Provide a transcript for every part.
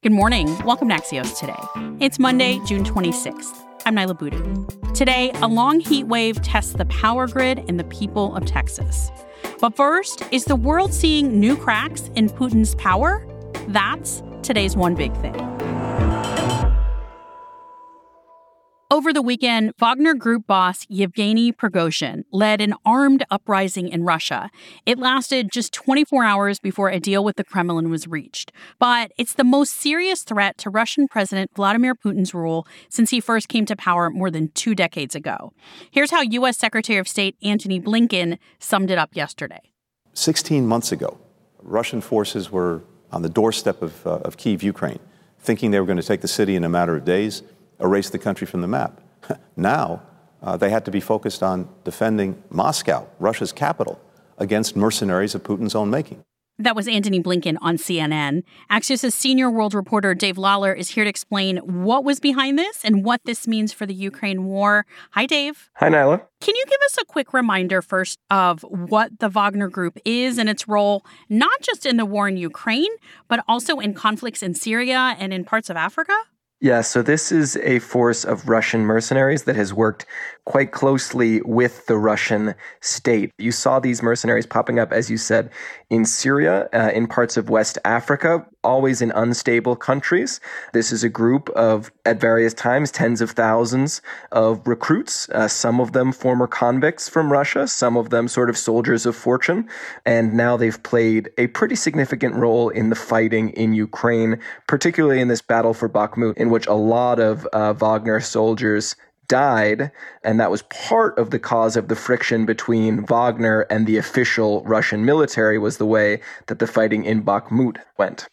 Good morning. Welcome to Axios today. It's Monday, June 26th. I'm Niala Boodhoo. Today, a long heat wave tests the power grid and the people of Texas. But first, is the world seeing new cracks in Putin's power? That's today's one big thing. Over the weekend, Wagner Group boss Yevgeny Prigozhin led an armed uprising in Russia. It lasted just 24 hours before a deal with the Kremlin was reached. But it's the most serious threat to Russian President Vladimir Putin's rule since he first came to power more than two decades ago. Here's how U.S. Secretary of State Antony Blinken summed it up yesterday. 16 months ago, Russian forces were on the doorstep of, uh, of Kiev, Ukraine, thinking they were going to take the city in a matter of days erase the country from the map. now, uh, they had to be focused on defending Moscow, Russia's capital, against mercenaries of Putin's own making. That was Antony Blinken on CNN. Axios' senior world reporter Dave Lawler is here to explain what was behind this and what this means for the Ukraine war. Hi, Dave. Hi, Niala. Can you give us a quick reminder first of what the Wagner Group is and its role, not just in the war in Ukraine, but also in conflicts in Syria and in parts of Africa? Yeah, so this is a force of Russian mercenaries that has worked quite closely with the Russian state. You saw these mercenaries popping up, as you said, in Syria, uh, in parts of West Africa, always in unstable countries. This is a group of, at various times, tens of thousands of recruits, uh, some of them former convicts from Russia, some of them sort of soldiers of fortune. And now they've played a pretty significant role in the fighting in Ukraine, particularly in this battle for Bakhmut, in which a lot of uh, Wagner soldiers died, and that was part of the cause of the friction between Wagner and the official Russian military was the way that the fighting in Bakhmut went.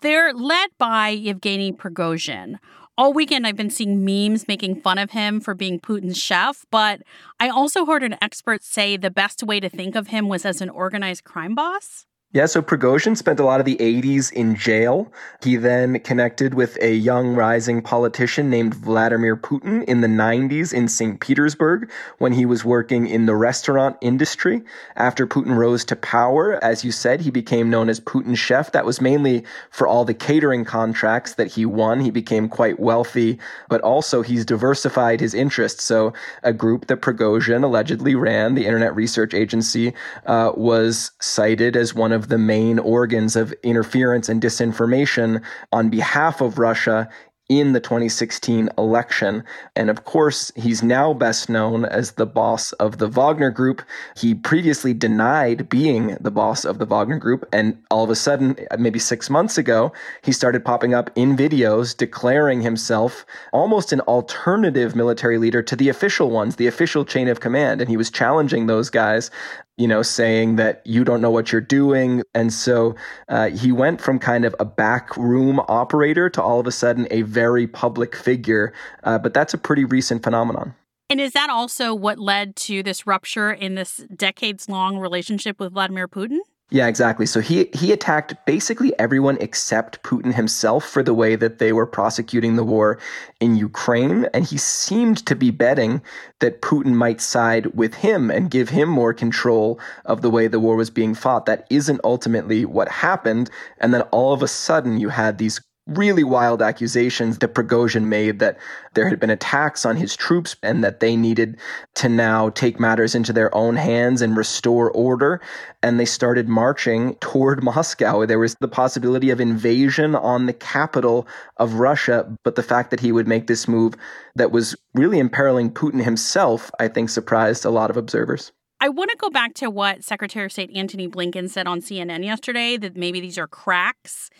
They're led by Yevgeny Prigozhin. All weekend, I've been seeing memes making fun of him for being Putin's chef, but I also heard an expert say the best way to think of him was as an organized crime boss. Yeah, so Prigozhin spent a lot of the 80s in jail. He then connected with a young rising politician named Vladimir Putin in the 90s in St. Petersburg when he was working in the restaurant industry. After Putin rose to power, as you said, he became known as Putin's chef. That was mainly for all the catering contracts that he won. He became quite wealthy, but also he's diversified his interests. So a group that Prigozhin allegedly ran, the Internet Research Agency, uh, was cited as one of of the main organs of interference and disinformation on behalf of Russia in the 2016 election. And of course, he's now best known as the boss of the Wagner Group. He previously denied being the boss of the Wagner Group. And all of a sudden, maybe six months ago, he started popping up in videos declaring himself almost an alternative military leader to the official ones, the official chain of command. And he was challenging those guys you know, saying that you don't know what you're doing. And so uh, he went from kind of a backroom operator to all of a sudden a very public figure. Uh, but that's a pretty recent phenomenon. And is that also what led to this rupture in this decades long relationship with Vladimir Putin? Yeah, exactly. So he he attacked basically everyone except Putin himself for the way that they were prosecuting the war in Ukraine, and he seemed to be betting that Putin might side with him and give him more control of the way the war was being fought. That isn't ultimately what happened, and then all of a sudden you had these really wild accusations that Prigozhin made that there had been attacks on his troops and that they needed to now take matters into their own hands and restore order. And they started marching toward Moscow. There was the possibility of invasion on the capital of Russia, but the fact that he would make this move that was really imperiling Putin himself, I think surprised a lot of observers. I want to go back to what Secretary of State Antony Blinken said on CNN yesterday that maybe these are cracks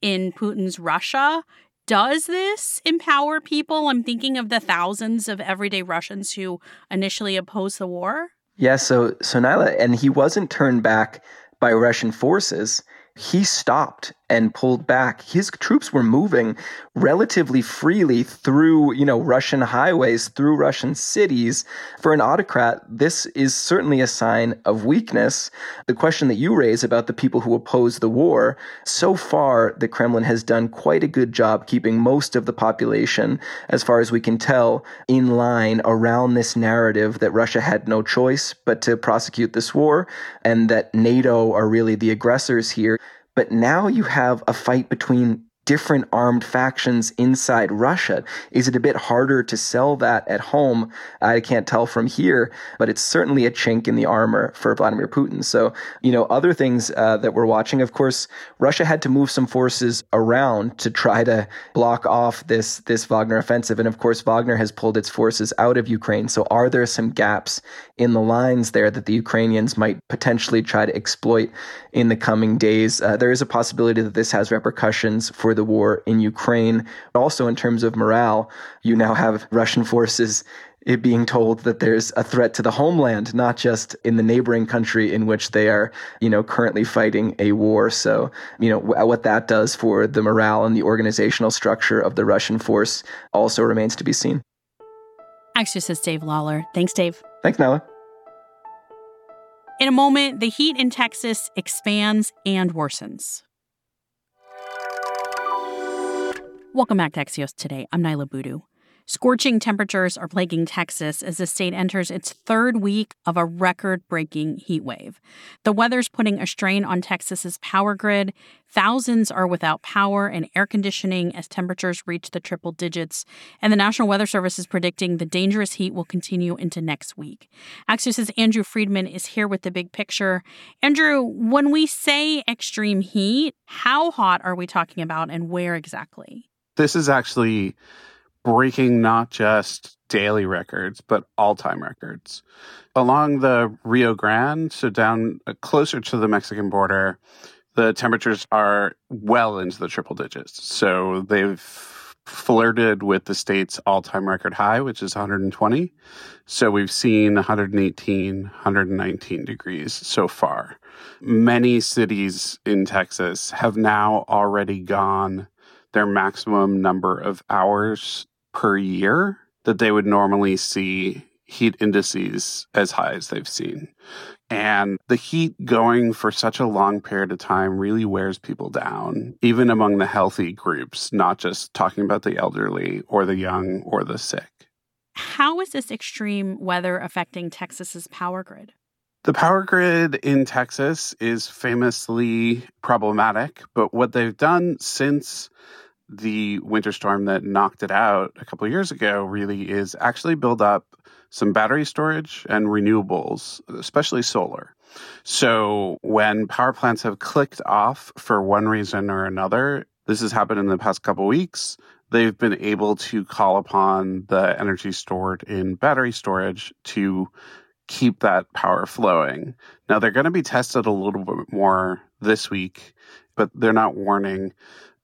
in Putin's Russia. Does this empower people? I'm thinking of the thousands of everyday Russians who initially opposed the war. Yeah, so so Niala, and he wasn't turned back by Russian forces. He stopped and pulled back. His troops were moving relatively freely through, you know, Russian highways, through Russian cities. For an autocrat, this is certainly a sign of weakness. The question that you raise about the people who oppose the war, so far, the Kremlin has done quite a good job keeping most of the population, as far as we can tell, in line around this narrative that Russia had no choice but to prosecute this war and that NATO are really the aggressors here. But now you have a fight between different armed factions inside Russia. Is it a bit harder to sell that at home? I can't tell from here, but it's certainly a chink in the armor for Vladimir Putin. So, you know, other things uh, that we're watching, of course, Russia had to move some forces around to try to block off this this Wagner offensive, and of course, Wagner has pulled its forces out of Ukraine. So, are there some gaps in the lines there that the Ukrainians might potentially try to exploit in the coming days? Uh, there is a possibility that this has repercussions for the war in Ukraine. Also, in terms of morale, you now have Russian forces it being told that there's a threat to the homeland, not just in the neighboring country in which they are, you know, currently fighting a war. So, you know, what that does for the morale and the organizational structure of the Russian force also remains to be seen. Axios' Dave Lawler. Thanks, Dave. Thanks, Niala. In a moment, the heat in Texas expands and worsens. Welcome back to Axios Today. I'm Niala Boodhoo. Scorching temperatures are plaguing Texas as the state enters its third week of a record breaking heat wave. The weather's putting a strain on Texas's power grid. Thousands are without power and air conditioning as temperatures reach the triple digits. And the National Weather Service is predicting the dangerous heat will continue into next week. Axios' Andrew Freedman is here with the big picture. Andrew, when we say extreme heat, how hot are we talking about and where exactly? This is actually breaking not just daily records, but all time records. Along the Rio Grande, so down uh, closer to the Mexican border, the temperatures are well into the triple digits. So they've flirted with the state's all time record high, which is 120. So we've seen 118, 119 degrees so far. Many cities in Texas have now already gone their maximum number of hours per year that they would normally see heat indices as high as they've seen. And the heat going for such a long period of time really wears people down, even among the healthy groups, not just talking about the elderly or the young or the sick. How is this extreme weather affecting Texas's power grid? The power grid in Texas is famously problematic, but what they've done since the winter storm that knocked it out a couple years ago really is actually build up some battery storage and renewables, especially solar. So when power plants have clicked off for one reason or another, this has happened in the past couple weeks. They've been able to call upon the energy stored in battery storage to keep that power flowing. Now they're going to be tested a little bit more this week, but they're not warning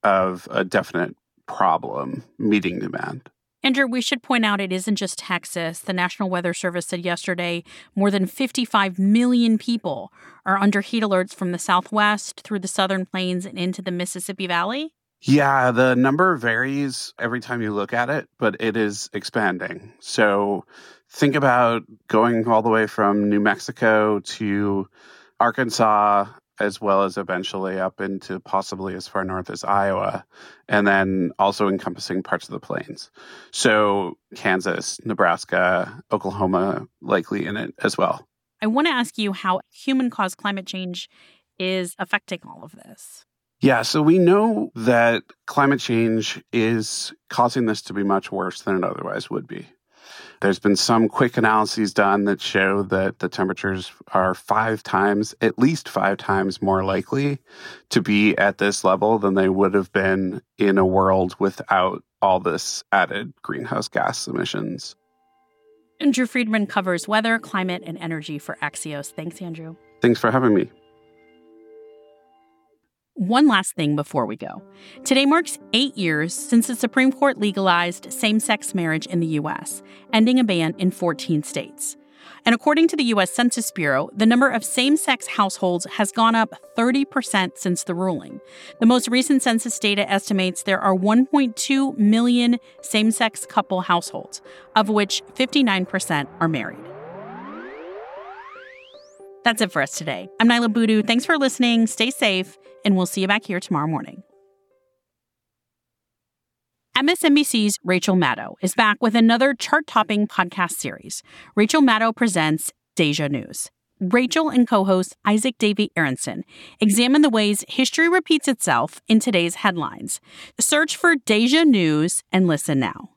of a definite problem meeting demand. Andrew, we should point out it isn't just Texas. The National Weather Service said yesterday more than 55 million people are under heat alerts from the Southwest through the Southern Plains and into the Mississippi Valley. Yeah, the number varies every time you look at it, but it is expanding. So think about going all the way from New Mexico to Arkansas as well as eventually up into possibly as far north as Iowa, and then also encompassing parts of the plains. So, Kansas, Nebraska, Oklahoma, likely in it as well. I want to ask you how human caused climate change is affecting all of this. Yeah, so we know that climate change is causing this to be much worse than it otherwise would be. There's been some quick analyses done that show that the temperatures are five times, at least five times more likely to be at this level than they would have been in a world without all this added greenhouse gas emissions. Andrew Freedman covers weather, climate, and energy for Axios. Thanks, Andrew. Thanks for having me. One last thing before we go. Today marks eight years since the Supreme Court legalized same sex marriage in the U.S., ending a ban in 14 states. And according to the U.S. Census Bureau, the number of same sex households has gone up 30% since the ruling. The most recent census data estimates there are 1.2 million same sex couple households, of which 59% are married. That's it for us today. I'm Niala Boodhoo. Thanks for listening. Stay safe and we'll see you back here tomorrow morning. MSNBC's Rachel Maddow is back with another chart topping podcast series. Rachel Maddow presents Deja News. Rachel and co host Isaac Davy Aronson examine the ways history repeats itself in today's headlines. Search for Deja News and listen now.